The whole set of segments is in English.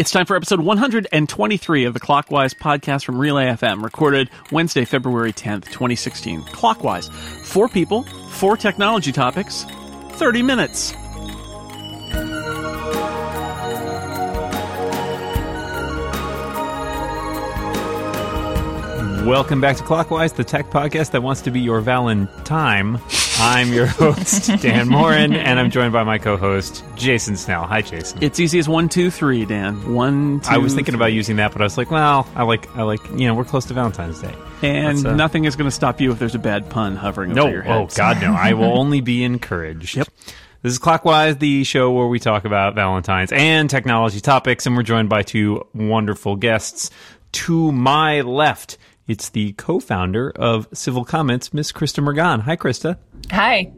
It's time for episode 123 of the Clockwise podcast from Relay FM, recorded Wednesday, February 10th, 2016. Clockwise. Four people, four technology topics, 30 minutes. Welcome back to Clockwise, the tech podcast that wants to be your Valentine. I'm your host, Dan Moren, and I'm joined by my co-host, Jason Snell. Hi, Jason. It's easy as one, two, three, Dan. One, two. I was thinking about using that, but I was like, well, I like, I like, you know, we're close to Valentine's Day, and uh, nothing is going to stop you if there's a bad pun hovering no, over your head. oh God, no! I will only be encouraged. Yep. This is Clockwise, the show where we talk about Valentine's and technology topics, and we're joined by two wonderful guests. To my left, it's the co-founder of Civil Comments, Miss Christa Mrgan. Hi, Christa. Hi.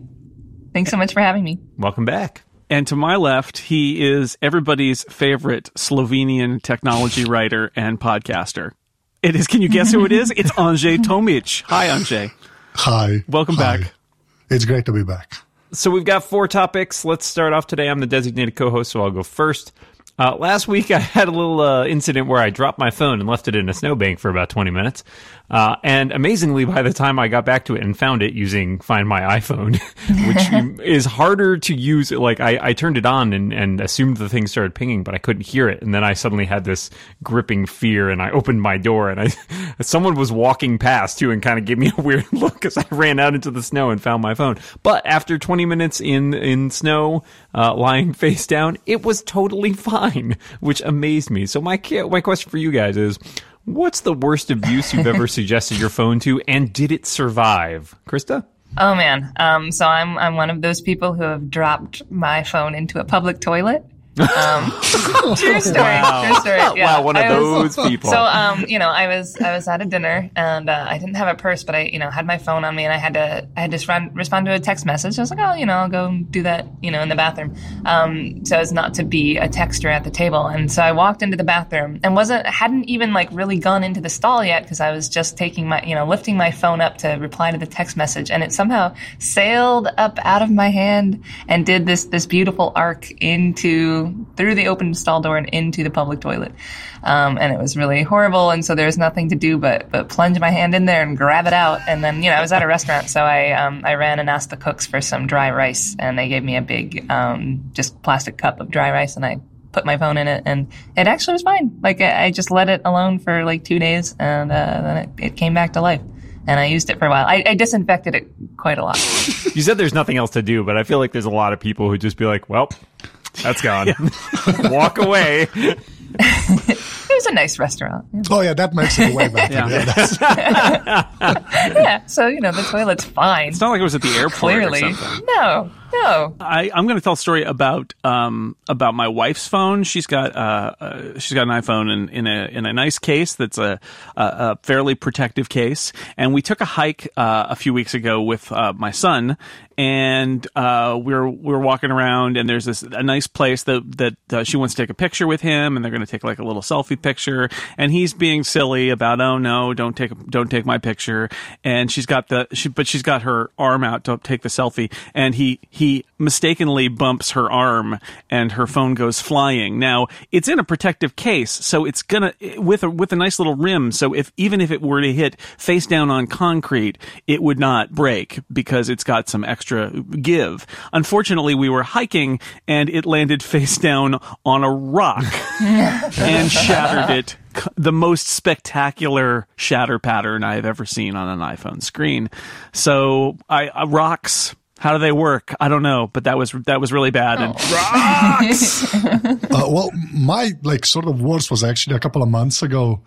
Thanks so much for having me. Welcome back. And to my left, he is everybody's favorite Slovenian technology writer and podcaster. It is. Can you guess who it is? It's Anže Tomic. Hi, Anže. Hi. Welcome Hi. back. It's great to be back. So we've got four topics. Let's start off today. I'm the designated co-host, so I'll go first. Uh, last week, I had a little uh, incident where I dropped my phone and left it in a snowbank for about 20 minutes. Uh, and amazingly, by the time I got back to it and found it using Find My iPhone, which is harder to use, like I, I turned it on and, and assumed the thing started pinging, but I couldn't hear it. And then I suddenly had this gripping fear, and I opened my door, and I someone was walking past too, and kind of gave me a weird look as I ran out into the snow and found my phone. But after 20 minutes in in snow, uh, lying face down, it was totally fine, which amazed me. So my my question for you guys is. What's the worst abuse you've ever suggested your phone to, and did it survive? Christa? Oh man. Um, so I'm I'm one of those people who have dropped my phone into a public toilet. Um, true story. True story. Yeah. wow, one of I was- those people. So, um, you know, I was I was at a dinner and uh, I didn't have a purse, but I, you know, had my phone on me and I had to I had to respond, respond to a text message. I was like, oh, you know, I'll go do that, you know, in the bathroom, um, so as not to be a texter at the table. And so I walked into the bathroom and wasn't hadn't even like really gone into the stall yet because I was just taking my, you know, lifting my phone up to reply to the text message, and it somehow sailed up out of my hand and did this this beautiful arc into through the open stall door and into the public toilet. Um, and it was really horrible. And so there was nothing to do but but plunge my hand in there and grab it out. And then you know I was at a restaurant, so I um, I ran and asked the cooks for some dry rice, and they gave me a big um, just plastic cup of dry rice, and I put my phone in it, and it actually was fine. Like I, I just let it alone for like two days, and uh, then it, it came back to life. And I used it for a while. I, I disinfected it quite a lot. You said there's nothing else to do, but I feel like there's a lot of people who just be like, well, that's gone. Walk away. It was a nice restaurant. Oh yeah, that makes it way better. Yeah. yeah. Yeah, so you know the toilet's fine. It's not like it was at the airport Clearly, or something. no, no. I, I'm going to tell a story about um, about my wife's phone. She's got uh, uh, she's got an iPhone in, in a in a nice case that's a, a, a fairly protective case. And we took a hike uh, a few weeks ago with uh, my son, and uh, we were we were walking around, and there's this a nice place that that uh, she wants to take a picture with him, and they're going to take like a little selfie picture, and he's being silly about oh no, don't take don't take my picture, and she's got the she but she's got her arm out to take the selfie, and he he mistakenly bumps her arm, and her phone goes flying. Now it's in a protective case, so it's gonna with a with a nice little rim, so if even if it were to hit face down on concrete, it would not break because it's got some extra give. Unfortunately, we were hiking and it landed face down on a rock and shattered it. The most spectacular shatter pattern I've ever seen on an iPhone screen. So, I uh, rocks. How do they work? I don't know, but that was that was really bad. And rocks. Uh, well, my like sort of worst was actually a couple of months ago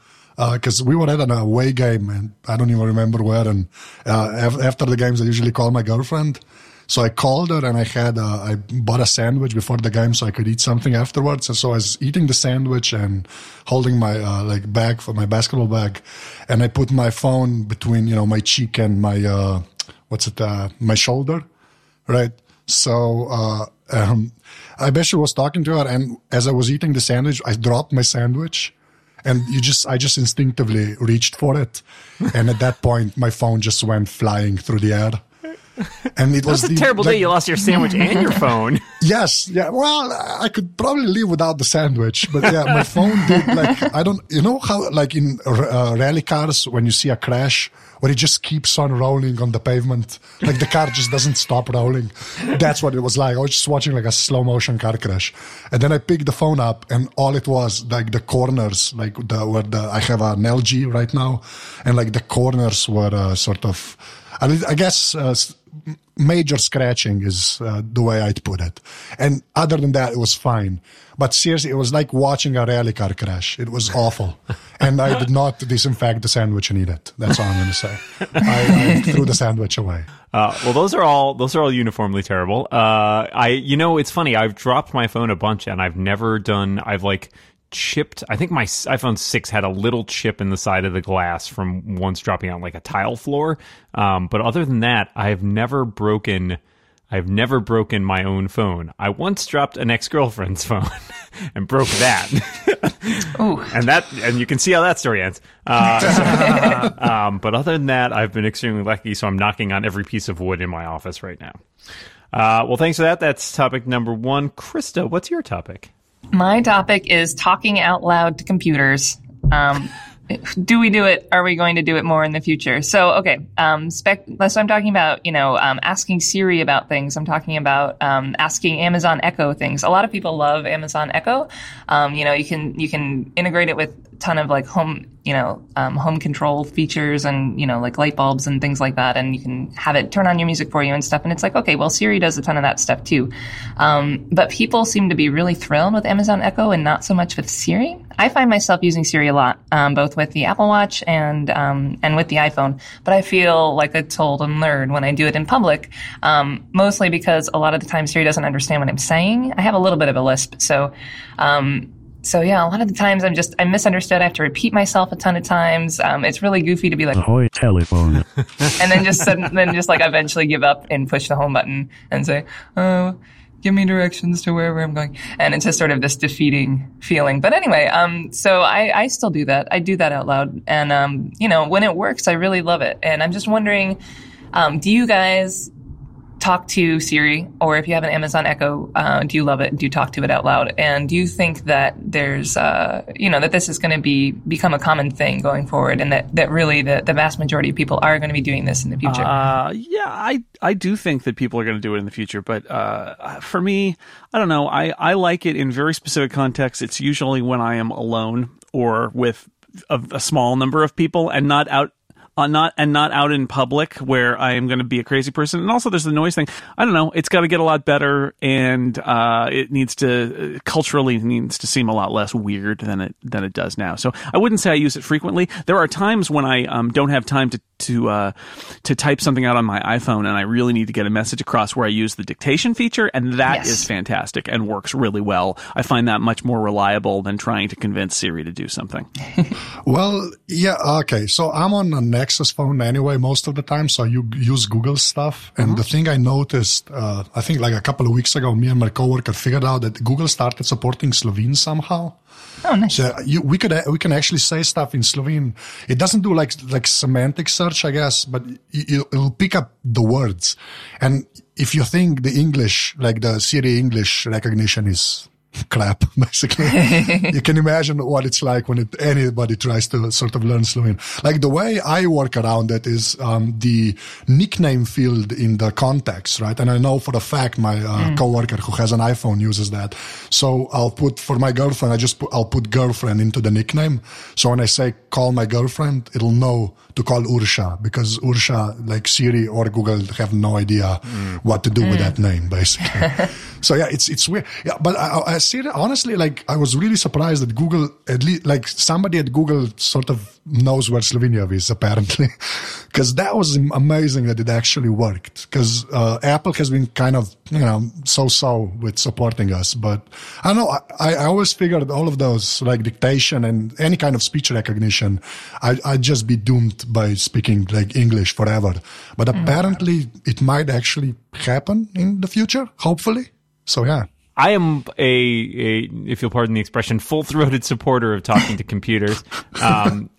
because we were at an away game and I don't even remember where. And uh, af- after the games, I usually call my girlfriend. So I called her and I had uh, I bought a sandwich before the game so I could eat something afterwards. And so I was eating the sandwich and holding my uh, like bag for my basketball bag, and I put my phone between you know my cheek and my uh, what's it uh, my shoulder, right? So uh, um, I basically was talking to her, and as I was eating the sandwich, I dropped my sandwich, and you just I just instinctively reached for it, and at that point, my phone just went flying through the air. and it was a the, terrible like, day. You lost your sandwich and your phone. Yes, yeah. Well, I could probably live without the sandwich, but yeah, my phone did like I don't. You know how like in uh, rally cars when you see a crash where it just keeps on rolling on the pavement, like the car just doesn't stop rolling. That's what it was like. I was just watching like a slow motion car crash, and then I picked the phone up, and all it was like the corners, like the where the I have an LG right now, and like the corners were uh, sort of. I, I guess. Uh, major scratching is uh, the way I'd put it. And other than that, it was fine. But seriously, it was like watching a rally car crash. It was awful. and I did not disinfect the sandwich and eat it. That's all I'm going to say. I, I, threw the sandwich away. Uh, well, those are all those are all uniformly terrible. Uh, I, you know, it's funny. I've dropped my phone a bunch, and I've never done. I've like chipped. I think my iPhone 6 had a little chip in the side of the glass from once dropping on like a tile floor. Um, but other than that, I've never broken. I've never broken my own phone. I once dropped an ex girlfriend's phone and broke that. And that, and you can see how that story ends. Uh, so, um, but other than that, I've been extremely lucky. So I'm knocking on every piece of wood in my office right now. Uh, well, thanks for that. That's topic number one. Christa, what's your topic? My topic is talking out loud to computers. Um, do we do it? Are we going to do it more in the future? So, okay, um, spec- so I'm talking about, you know, um, asking Siri about things. I'm talking about um, asking Amazon Echo things. A lot of people love Amazon Echo. Um, you know, you can you can integrate it with ton of like home, you know, um, home control features and you know like light bulbs and things like that, and you can have it turn on your music for you and stuff. And it's like, okay, well, Siri does a ton of that stuff too. Um, but people seem to be really thrilled with Amazon Echo and not so much with Siri. I find myself using Siri a lot, um, both with the Apple Watch and um, and with the iPhone. But I feel like a total nerd when I do it in public, um, mostly because a lot of the time Siri doesn't understand what I'm saying. I have a little bit of a lisp, so. So yeah, a lot of the times I'm just I'm misunderstood. I have to repeat myself a ton of times. Um, it's really goofy to be like, Ahoy telephone. and then just sudden, then just like eventually give up and push the home button and say, "Oh, give me directions to wherever I'm going." And it's just sort of this defeating feeling. But anyway, um, so I I still do that. I do that out loud, and um, you know, when it works, I really love it. And I'm just wondering, um, do you guys talk to Siri, or if you have an Amazon Echo, uh, do you love it? Do you talk to it out loud? And do you think that there's, uh, you know, that this is going to be become a common thing going forward, and that that really the, the vast majority of people are going to be doing this in the future? Uh, yeah, I I do think that people are going to do it in the future, but uh, for me, I don't know. I I like it in very specific contexts. It's usually when I am alone or with a, a small number of people, and not out uh, not and not out in public where I am going to be a crazy person. And also, there's the noise thing. I don't know. It's got to get a lot better, and uh, it needs to uh, culturally needs to seem a lot less weird than it than it does now. So I wouldn't say I use it frequently. There are times when I um, don't have time to to uh, to type something out on my iPhone, and I really need to get a message across where I use the dictation feature, and that Yes. is fantastic and works really well. I find that much more reliable than trying to convince Siri to do something. Well, yeah, okay. So I'm on a Nexus phone anyway most of the time, so you use Google stuff. And the thing I noticed, uh, I think like a couple of weeks ago, me and my coworker figured out that Google started supporting Slovene somehow. oh, nice. So you, we could we can actually say stuff in Slovene. It doesn't do like like semantic search, I guess, but it, it'll pick up the words. And if you think the English, like the Siri English recognition is crap, basically, you can imagine what it's like when it, anybody tries to sort of learn Slovene. Like the way I work around it is um, the nickname field in the context, right? And I know for a fact my uh, coworker who has an iPhone uses that. So I'll put for my girlfriend, I just put, I'll put girlfriend into the nickname. So when I say call my girlfriend, it'll know to call Ursha because Ursha, like Siri or Google, have no idea what to do with that name, basically. so yeah, it's it's weird. Yeah, but I, I see it honestly. Like I was really surprised that Google, at least like somebody at Google, sort of knows where Slovenia is apparently, because that was amazing that it actually worked. Because uh, Apple has been kind of you know so so with supporting us, but I don't know. I, I always figured all of those like dictation and any kind of speech recognition, I, I'd just be doomed by speaking like English forever. But apparently, it might actually happen in the future. Hopefully. So yeah. I am a, a, if you'll pardon the expression, full throated supporter of talking to computers. Um,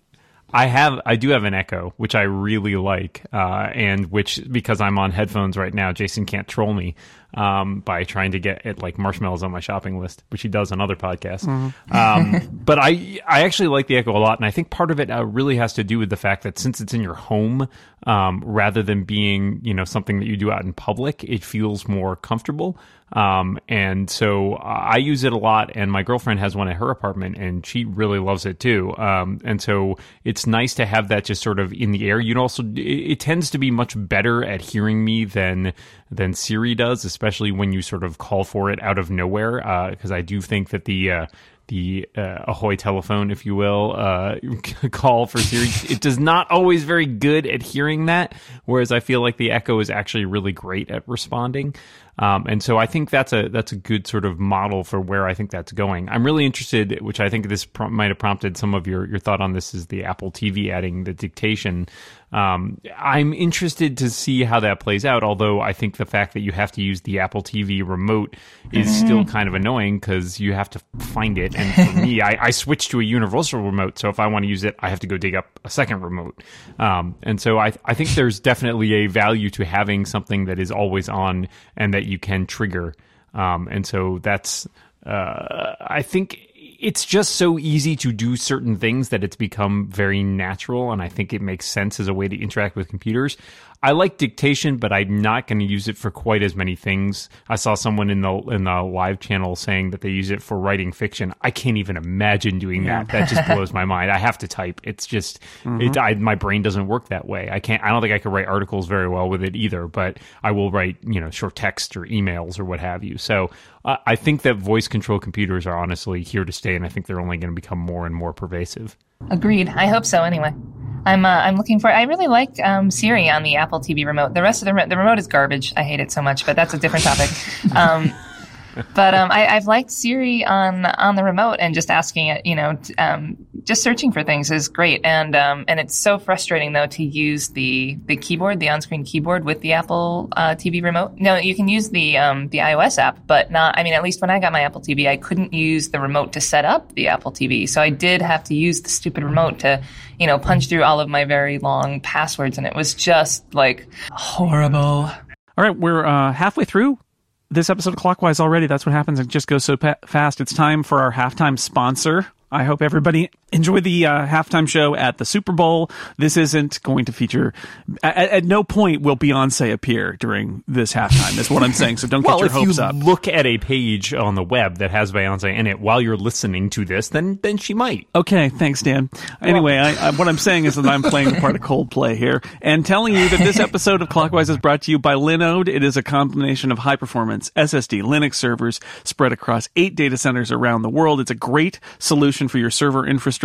I have, I do have an Echo, which I really like, uh, and which because I'm on headphones right now, Jason can't troll me um, by trying to get it like marshmallows on my shopping list, which he does on other podcasts. Mm-hmm. Um, but I, I actually like the Echo a lot, and I think part of it uh, really has to do with the fact that since it's in your home, um, rather than being you know something that you do out in public, it feels more comfortable. Um, and so I use it a lot, and my girlfriend has one at her apartment, and she really loves it too. Um, and so it's nice to have that just sort of in the air. You also, it, it tends to be much better at hearing me than than Siri does, especially when you sort of call for it out of nowhere. Because uh, I do think that the uh, the uh, Ahoy telephone, if you will, uh, call for Siri. it does not always very good at hearing that, whereas I feel like the Echo is actually really great at responding. Um, and so I think that's a that's a good sort of model for where I think that's going. I'm really interested, which I think this might have prompted some of your your thought on this, is the Apple TV adding the dictation um, I'm interested to see how that plays out. Although I think the fact that you have to use the Apple TV remote is mm-hmm. still kind of annoying because you have to find it. And for me, I, I switched to a universal remote, so if I want to use it, I have to go dig up a second remote. Um, and so I, I think there's definitely a value to having something that is always on and that you can trigger. Um, and so that's uh, I think it's just so easy to do certain things that it's become very natural and i think it makes sense as a way to interact with computers I like dictation, but I'm not going to use it for quite as many things. I saw someone in the in the live channel saying that they use it for writing fiction. I can't even imagine doing that. That just blows my mind. I have to type. It's just mm-hmm. it. I, my brain doesn't work that way. I can't. I don't think I could write articles very well with it either. But I will write you know short text or emails or what have you. So uh, I think that voice control computers are honestly here to stay, and I think they're only going to become more and more pervasive. Agreed. I hope so. Anyway. I'm uh, I'm looking for. I really like um, Siri on the Apple TV remote. The rest of the re- the remote is garbage. I hate it so much, but that's a different topic. Um, but um, I, have liked Siri on on the remote and just asking it, you know, um, just searching for things is great. And um, and it's so frustrating though to use the the keyboard, the on screen keyboard with the Apple uh, TV remote. No, you can use the um, the iOS app, but not. I mean, at least when I got my Apple TV, I couldn't use the remote to set up the Apple TV, so I did have to use the stupid remote to, you know, punch through all of my very long passwords, and it was just like horrible. All right, we're uh, halfway through this episode of Clockwise already. That's what happens. It just goes so pa- fast. It's time for our halftime sponsor. I hope everybody enjoyed the uh, halftime show at the Super Bowl. This isn't going to feature. At, at, no point will Beyonce appear during this halftime. That's what I'm saying. So don't well, get your hopes up. If you look at a page on the web that has Beyonce in it while you're listening to this, then then she might. Okay, thanks, Dan. Anyway, I, I, what I'm saying is that I'm playing the part of Coldplay here and telling you that this episode of Clockwise is brought to you by Linode. It is a combination of high performance SSD Linux servers spread across eight data centers around the world. It's a great solution for your server infrastructure.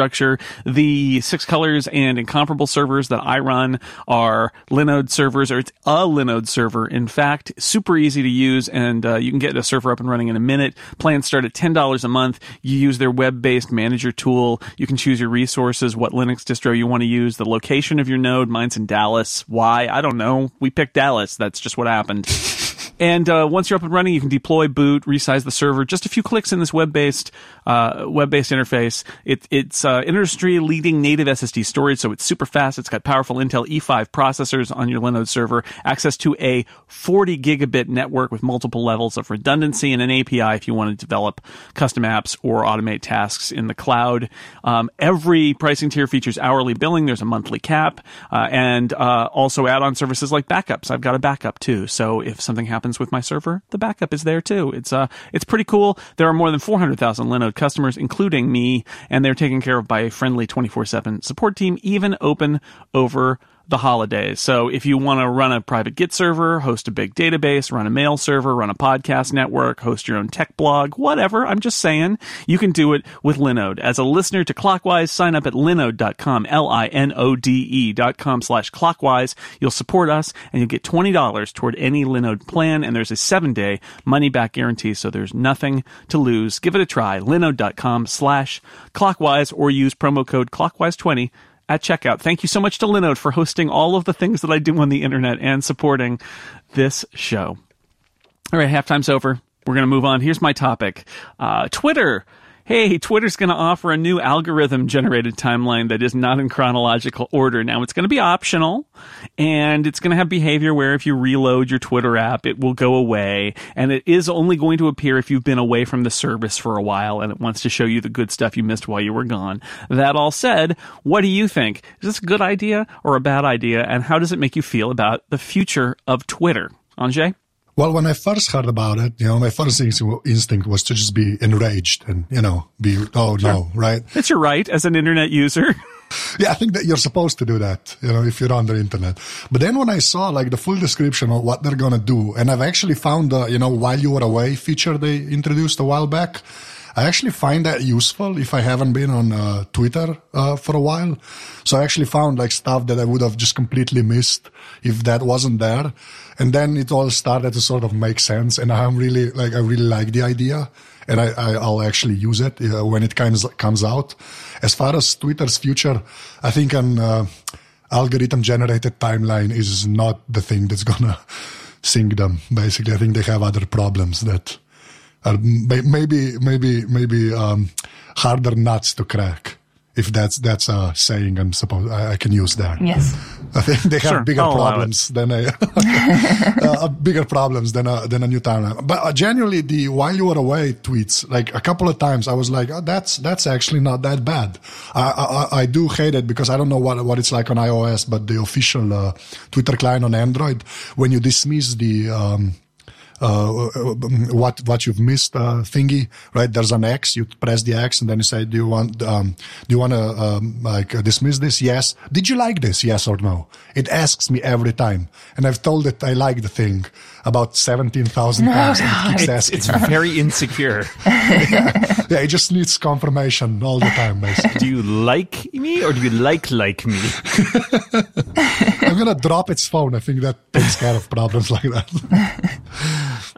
The six colors and incomparable servers that I run are Linode servers, or it's a Linode server. In fact, super easy to use, and uh, you can get a server up and running in a minute. Plans start at ten dollars a month. You use their web-based manager tool. You can choose your resources, what Linux distro you want to use, the location of your node. Mine's in Dallas. Why? I don't know. We picked Dallas. That's just what happened. And uh, once you're up and running, you can deploy, boot, resize the server. Just a few clicks in this web-based uh, web-based interface. It, it's uh, industry-leading native SSD storage, so it's super fast. It's got powerful Intel E5 processors on your Linode server, access to a 40 gigabit network with multiple levels of redundancy, and an API if you want to develop custom apps or automate tasks in the cloud. Um, every pricing tier features hourly billing. There's a monthly cap, uh, and uh, also add-on services like backups. I've got a backup too, so if something happens happens with my server, the backup is there too. It's uh, it's pretty cool. There are more than 400,000 Linode customers, including me, and they're taken care of by a friendly 24/7 support team, even open over the holidays. So if you want to run a private Git server, host a big database, run a mail server, run a podcast network, host your own tech blog, whatever, I'm just saying, you can do it with Linode. As a listener to Clockwise, sign up at linode.com, L-I-N-O-D-E dot com slash clockwise. You'll support us and you'll get $20 toward any Linode plan. And there's a seven day money back guarantee. So there's nothing to lose. Give it a try. Linode.com slash clockwise or use promo code clockwise20 at checkout. Thank you so much to Linode for hosting all of the things that I do on the internet and supporting this show. All right, halftime's over. We're going to move on. Here's my topic. Uh, Twitter hey, Twitter's going to offer a new algorithm generated timeline that is not in chronological order. Now, it's going to be optional and it's going to have behavior where if you reload your Twitter app, it will go away. And it is only going to appear if you've been away from the service for a while and it wants to show you the good stuff you missed while you were gone. That all said, what do you think? Is this a good idea or a bad idea? And how does it make you feel about the future of Twitter? Anže? Well, when I first heard about it, you know, my first instinct was to just be enraged and, you know, be, oh no, right? It's your right as an internet user. yeah, I think that you're supposed to do that, you know, if you're on the internet. But then when I saw like the full description of what they're going to do, and I've actually found the, you know, while you were away feature they introduced a while back, I actually find that useful if I haven't been on uh, Twitter uh, for a while. So I actually found like stuff that I would have just completely missed if that wasn't there. And then it all started to sort of make sense. And I'm really like, I really like the idea and I, I, will actually use it uh, when it comes, comes out. As far as Twitter's future, I think an uh, algorithm generated timeline is not the thing that's gonna sink them. Basically, I think they have other problems that are maybe maybe maybe um, harder nuts to crack. If that's that's a saying I'm supposed I, I can use there. Yes, I think they have sure, bigger problems than a uh, bigger problems than a than a new timeline. But uh, generally, the while you were away tweets, like a couple of times, I was like, oh, that's that's actually not that bad. I, I, I do hate it because I don't know what what it's like on iOS, but the official uh, Twitter client on Android, when you dismiss the um, uh, what what you've missed uh, thingy, right? There's an X. You press the X, and then you say, "Do you want um, do you want to um, like dismiss this? Yes. Did you like this? Yes or no?" It asks me every time, and I've told it I like the thing about seventeen thousand no, times. And it keeps. It's, it's very insecure. yeah. yeah, it just needs confirmation all the time. Basically. Do you like me or do you like like me? I'm gonna drop its phone. I think that takes care of problems like that.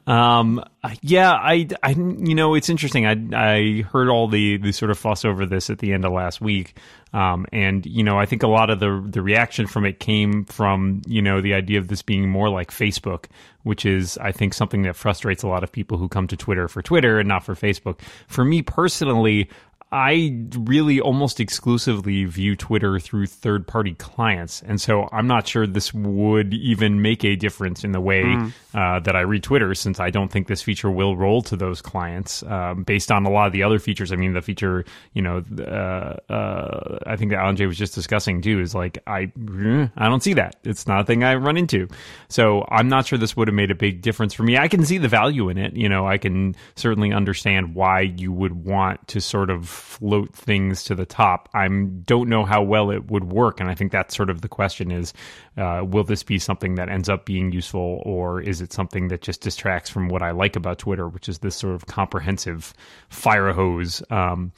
Um, yeah, I, I, you know, it's interesting. I, I heard all the, the sort of fuss over this at the end of last week. Um, and, you know, I think a lot of the, the reaction from it came from, you know, the idea of this being more like Facebook, which is, I think, something that frustrates a lot of people who come to Twitter for Twitter and not for Facebook. For me personally, I really almost exclusively view Twitter through third party clients. And so I'm not sure this would even make a difference in the way mm. uh, that I read Twitter, since I don't think this feature will roll to those clients um, based on a lot of the other features. I mean, the feature, you know, uh, uh, I think that Anže was just discussing too is like, I, I don't see that. It's not a thing I run into. So I'm not sure this would have made a big difference for me. I can see the value in it. You know, I can certainly understand why you would want to sort of float things to the top. I don't know how well it would work, and I think that's sort of the question: is uh, will this be something that ends up being useful, or is it something that just distracts from what I like about Twitter, which is this sort of comprehensive fire hose? Um,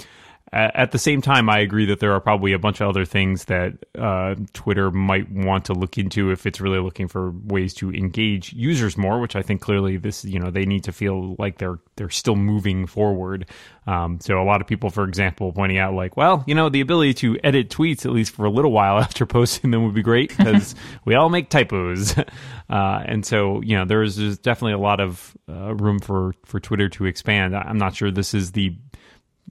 at the same time, I agree that there are probably a bunch of other things that uh, Twitter might want to look into if it's really looking for ways to engage users more. Which I think clearly this, you know, they need to feel like they're they're still moving forward. Um, so a lot of people, for example, pointing out like, well, you know, the ability to edit tweets at least for a little while after posting them would be great because we all make typos. Uh, and so, you know, there's, there's definitely a lot of uh, room for for Twitter to expand. I'm not sure this is the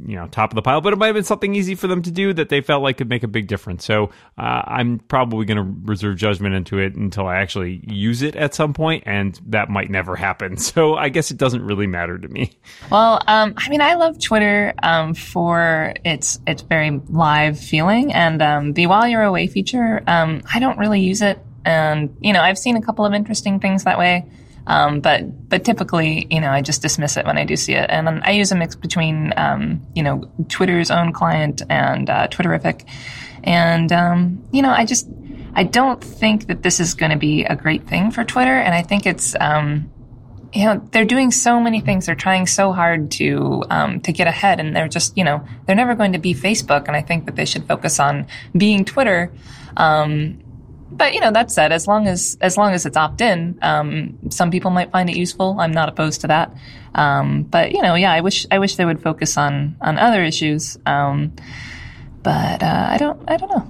you know top of the pile, but it might have been something easy for them to do that they felt like could make a big difference. So uh, I'm probably going to reserve judgment into it until I actually use it at some point, and that might never happen. So I guess it doesn't really matter to me. Well, um, I mean, I love Twitter um, for its its very live feeling, and um, the while you're away feature. Um, I don't really use it, and you know, I've seen a couple of interesting things that way. Um, but but typically, you know, I just dismiss it when I do see it, and I use a mix between um, you know Twitter's own client and uh, Twitterrific, and um, you know, I just I don't think that this is going to be a great thing for Twitter, and I think it's um, you know they're doing so many things, they're trying so hard to um, to get ahead, and they're just you know they're never going to be Facebook, and I think that they should focus on being Twitter. Um, but you know that said, as long as as long as it's opt in, um, some people might find it useful. I'm not opposed to that. Um, but you know, yeah, I wish I wish they would focus on on other issues. Um, but uh, I don't I don't know.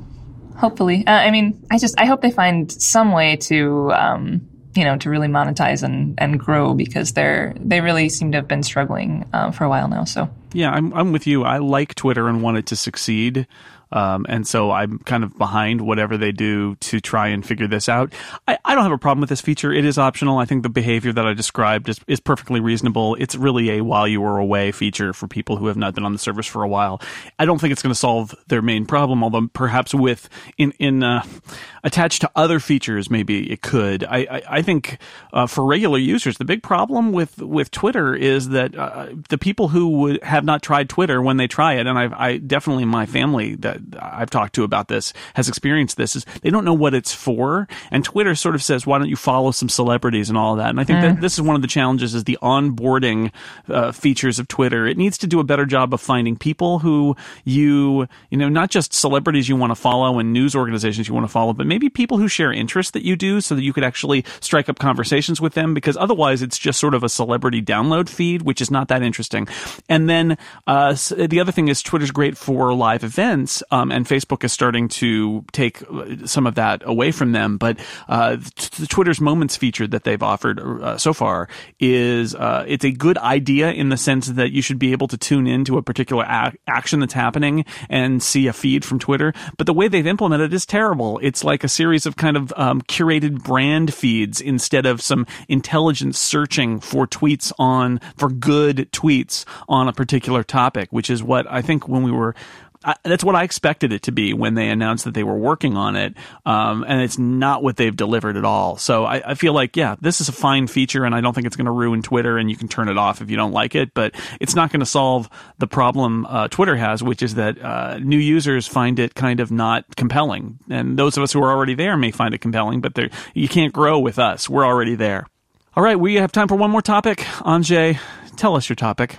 Hopefully, uh, I mean, I just I hope they find some way to um, you know to really monetize and and grow because they're they really seem to have been struggling uh, for a while now. So yeah, I'm I'm with you. I like Twitter and want it to succeed. Um, and so I'm kind of behind whatever they do to try and figure this out. I, I don't have a problem with this feature. It is optional. I think the behavior that I described is, is perfectly reasonable. It's really a while you were away feature for people who have not been on the service for a while. I don't think it's going to solve their main problem, although perhaps with in in uh, attached to other features, maybe it could. I I, I think uh, for regular users, the big problem with with Twitter is that uh, the people who would have not tried Twitter when they try it, and I, I definitely my family that I've talked to about this has experienced this is they don't know what it's for. And Twitter sort of says, why don't you follow some celebrities and all of that? And I think mm. that this is one of the challenges is the onboarding uh, features of Twitter. It needs to do a better job of finding people who you, you know, not just celebrities you want to follow and news organizations you want to follow, but maybe people who share interests that you do so that you could actually strike up conversations with them because otherwise it's just sort of a celebrity download feed, which is not that interesting. And then, uh, the other thing is Twitter's great for live events um, and Facebook is starting to take uh, some of that away from them. But uh, t- Twitter's Moments feature that they've offered uh, so far is uh, it's a good idea in the sense that you should be able to tune into a particular action that's happening and see a feed from Twitter. But the way they've implemented it is terrible. It's like a series of kind of um, curated brand feeds instead of some intelligent searching for tweets on for good tweets on a particular topic, which is what I think when we were I, that's what I expected it to be when they announced that they were working on it, um, and it's not what they've delivered at all. So I, I, feel like, yeah, this is a fine feature, and I don't think it's going to ruin Twitter, and you can turn it off if you don't like it, but it's not going to solve the problem uh, Twitter has, which is that uh, new users find it kind of not compelling, and those of us who are already there may find it compelling, but you can't grow with us. We're already there. All right, we have time for one more topic. Anže, tell us your topic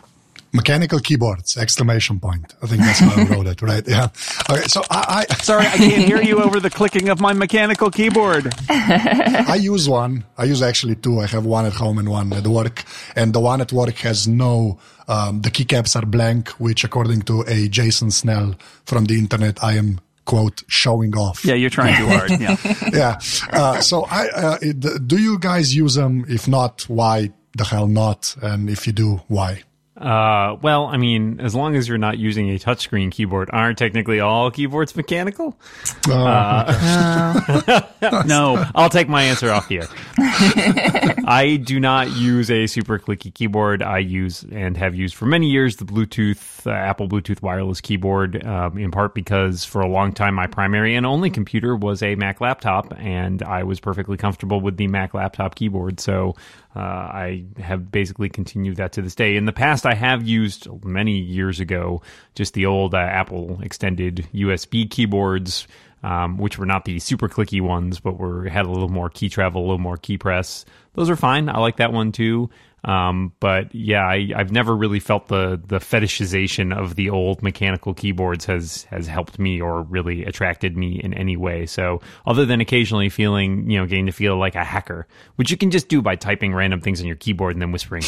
mechanical keyboards exclamation point i think that's how i wrote it right yeah okay so i, I sorry i can't hear you over the clicking of my mechanical keyboard i use one i use actually two i have one at home and one at work and the one at work has no um, the keycaps are blank which according to a jason snell from the internet i am quote showing off. Yeah, you're trying too hard. Yeah, yeah. Uh, so, I uh, do you guys use them? If not, why the hell not? And if you do, why? Uh, well, I mean, as long as you're not using a touchscreen keyboard, aren't technically all keyboards mechanical? Oh, uh, no, I'll take my answer off here. I do not use a super clicky keyboard. I use and have used for many years the Bluetooth, uh, Apple Bluetooth wireless keyboard, um, in part because for a long time my primary and only computer was a Mac laptop, and I was perfectly comfortable with the Mac laptop keyboard. So uh, I have basically continued that to this day. In the past, I have used many years ago just the old uh, Apple extended USB keyboards, um, which were not the super clicky ones, but were had a little more key travel, a little more key press. Those are fine. I like that one too. Um, but yeah, I, have never really felt the the fetishization of the old mechanical keyboards has has helped me or really attracted me in any way. So other than occasionally feeling, you know, getting to feel like a hacker, which you can just do by typing random things on your keyboard and then whispering,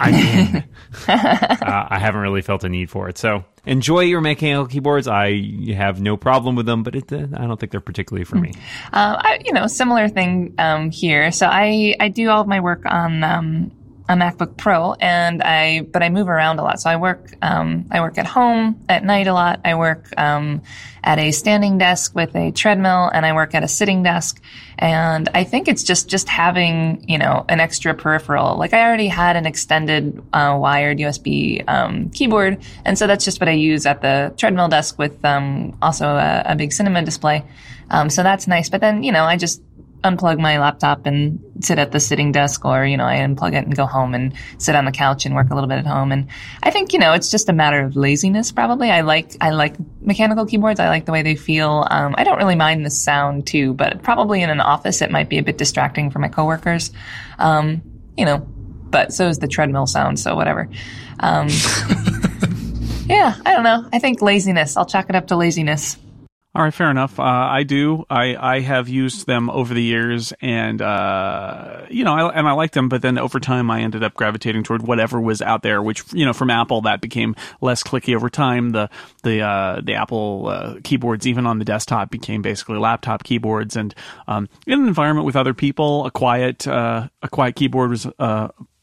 "I'm in." uh, I haven't really felt a need for it. So enjoy your mechanical keyboards. I have no problem with them, but it, uh, I don't think they're particularly for me. Uh, I, you know, similar thing um, here. So I I do all of my work on um, a MacBook Pro, and I but I move around a lot. So I work um, I work at home at night a lot. I work um, at a standing desk with a treadmill, and I work at a sitting desk. And I think it's just just having you know an extra peripheral. Like I already had an extended uh, wired USB um, keyboard, and so that's just what I use at the treadmill desk with um, also a, a, big cinema display. Um, so that's nice. But then you know I just unplug my laptop and sit at the sitting desk or, you know, I unplug it and go home and sit on the couch and work a little bit at home. And I think, you know, it's just a matter of laziness probably. I like, I like mechanical keyboards. I like the way they feel. Um, I don't really mind the sound too, but probably in an office it might be a bit distracting for my coworkers. Um, you know, but so is the treadmill sound, so whatever. Um, yeah, I don't know. I think laziness. I'll chalk it up to laziness. All right, fair enough. Uh, I do. I, I have used them over the years, and uh, you know, I, and I like them. But then over time, I ended up gravitating toward whatever was out there. Which you know, from Apple, that became less clicky over time. The the uh, the Apple uh, keyboards, even on the desktop, became basically laptop keyboards. And um, in an environment with other people, a quiet uh, a quiet keyboard was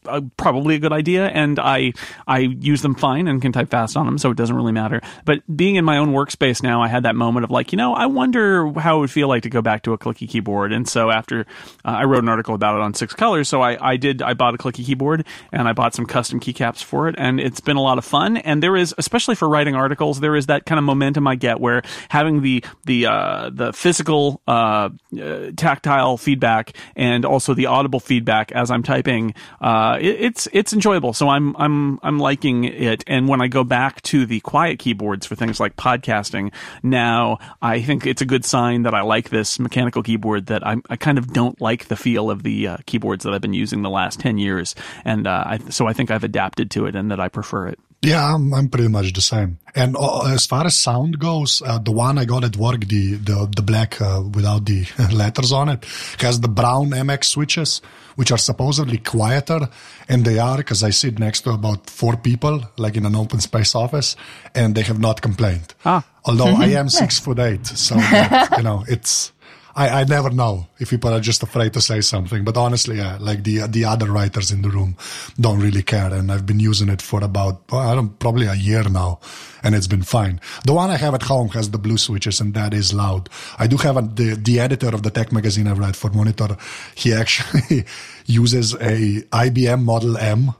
uh, probably a good idea, and I I use them fine and can type fast on them, so it doesn't really matter. But being in my own workspace now, I had that moment of like, you know, I wonder how it would feel like to go back to a clicky keyboard. And so after uh, I wrote an article about it on Six Colors, so I, I did I bought a clicky keyboard and I bought some custom keycaps for it, and it's been a lot of fun. And there is, especially for writing articles, there is that kind of momentum I get where having the the uh, the physical uh, uh, tactile feedback and also the audible feedback as I'm typing, uh, it, it's it's enjoyable. So I'm I'm I'm liking it. And when I go back to the quiet keyboards for things like podcasting, now I think it's a good sign that I like this mechanical keyboard. That I I kind of don't like the feel of the uh, keyboards that I've been using the last ten years, and uh, I, so I think I've adapted to it and that I prefer it. Yeah, I'm, I'm pretty much the same. And uh, as far as sound goes, uh, the one I got at work, the the, the black uh, without the letters on it, has the brown MX switches, which are supposedly quieter, and they are because I sit next to about four people, like in an open space office, and they have not complained. Ah. Although I am six foot eight, so that, you know it's. I, I never know if people are just afraid to say something, but honestly, yeah, like the the other writers in the room don't really care, and I've been using it for about I don't probably a year now, and it's been fine. The one I have at home has the blue switches, and that is loud. I do have a, the the editor of the tech magazine I write for Monitor. He actually uses a IBM Model M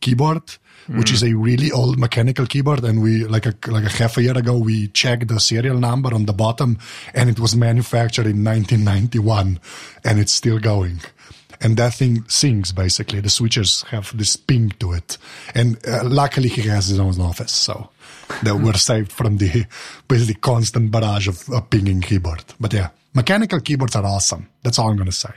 keyboard which is a really old mechanical keyboard. And we, like a, like a half a year ago, we checked the serial number on the bottom and it was manufactured in 1991 and it's still going. And that thing sings basically. The switches have this ping to it. And uh, luckily he has his own office. So that we're saved from the basically constant barrage of a pinging keyboard. But yeah, mechanical keyboards are awesome. That's all I'm going to say.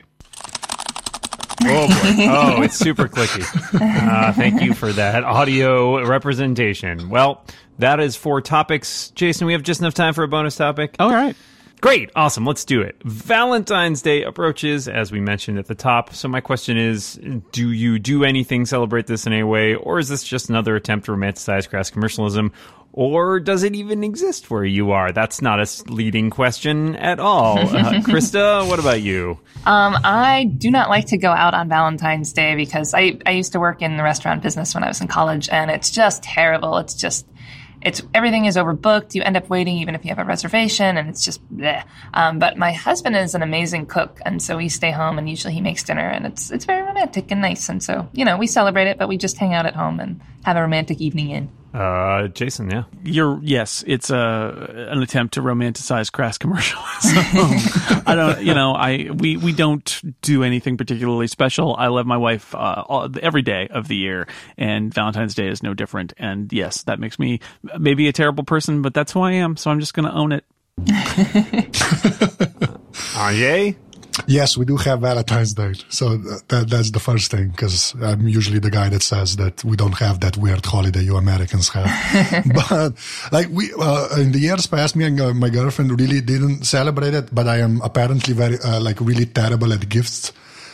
Oh boy! Oh, it's super clicky. Uh, thank you for that audio representation. Well, that is four topics. Jason, we have just enough time for a bonus topic. All right. Great, awesome. Let's do it. Valentine's Day approaches, as we mentioned at the top. So my question is: Do you do anything celebrate this in any way, or is this just another attempt to romanticize crass commercialism? Or does it even exist where you are? That's not a leading question at all. Uh, Christa, what about you? Um, I do not like to go out on Valentine's Day because I, I used to work in the restaurant business when I was in college, and it's just terrible. It's just it's everything is overbooked. You end up waiting even if you have a reservation, and it's just bleh. Um, but my husband is an amazing cook, and so we stay home, and usually he makes dinner, and it's it's very romantic and nice. And so you know we celebrate it, but we just hang out at home and have a romantic evening in. Uh, Jason, yeah. You're yes, it's a an attempt to romanticize crass commercialism. I don't, you know, I we we don't do anything particularly special. I love my wife uh, all, every day of the year, and Valentine's Day is no different. And yes, that makes me maybe a terrible person, but that's who I am. So I'm just going to own it. Anže? Yes, we do have Valentine's Day. So that, that's the first thing because I'm usually the guy that says that we don't have that weird holiday you Americans have. but like we, uh, in the years past, me and uh, my girlfriend really didn't celebrate it, but I am apparently very, uh, like really terrible at gifts.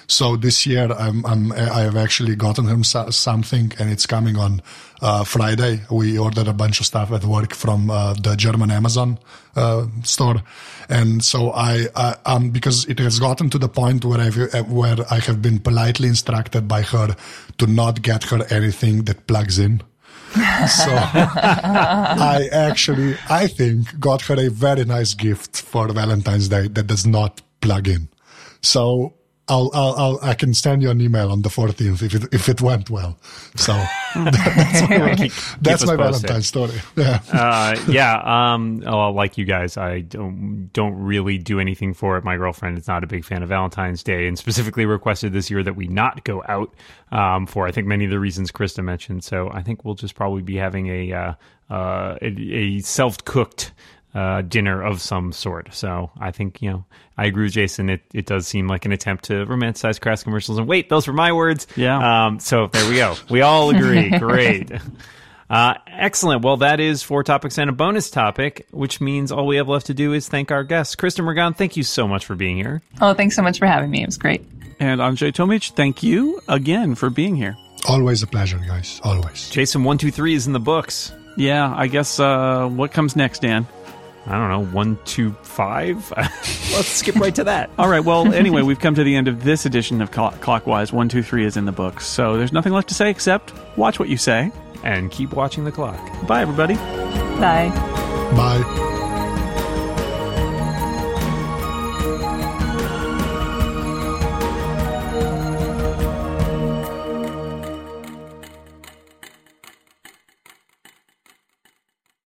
So this year, I'm, I'm, I have actually gotten him so- something and it's coming on uh, Friday. We ordered a bunch of stuff at work from uh, the German Amazon uh, store. And so I, I um, because it has gotten to the point where I've, where I have been politely instructed by her to not get her anything that plugs in. so I actually, I think, got her a very nice gift for Valentine's Day that does not plug in. So I'll, I'll, I'll, i can send you an email on the 14th if it, if it went well. So that's my, Keep- that's keep my. Valentine's story. Yeah. uh, yeah. Um, oh, like you guys, I don't don't really do anything for it. My girlfriend is not a big fan of Valentine's Day, and specifically requested this year that we not go out um, for I think many of the reasons Christa mentioned. So I think we'll just probably be having a uh, uh, a, a self cooked. Uh, dinner of some sort. So I think, you know, I agree with Jason. It, it does seem like an attempt to romanticize crass commercials. And wait, those were my words. Yeah. Um, so there we go. We all agree. Great. Uh, excellent. Well, that is four topics and a bonus topic, which means all we have left to do is thank our guests. Kristen Morgan, thank you so much for being here. Oh, thanks so much for having me. It was great. And Anže Tomic, thank you again for being here. Always a pleasure, guys. Always. Jason123 is in the books. Yeah, I guess uh, what comes next, Dan? I don't know, one, two, five. Let's skip right to that. All right. Well, anyway, we've come to the end of this edition of Cl- Clockwise. One, two, three is in the books, so there's nothing left to say except watch what you say. And keep watching the clock. Bye, everybody. Bye. Bye.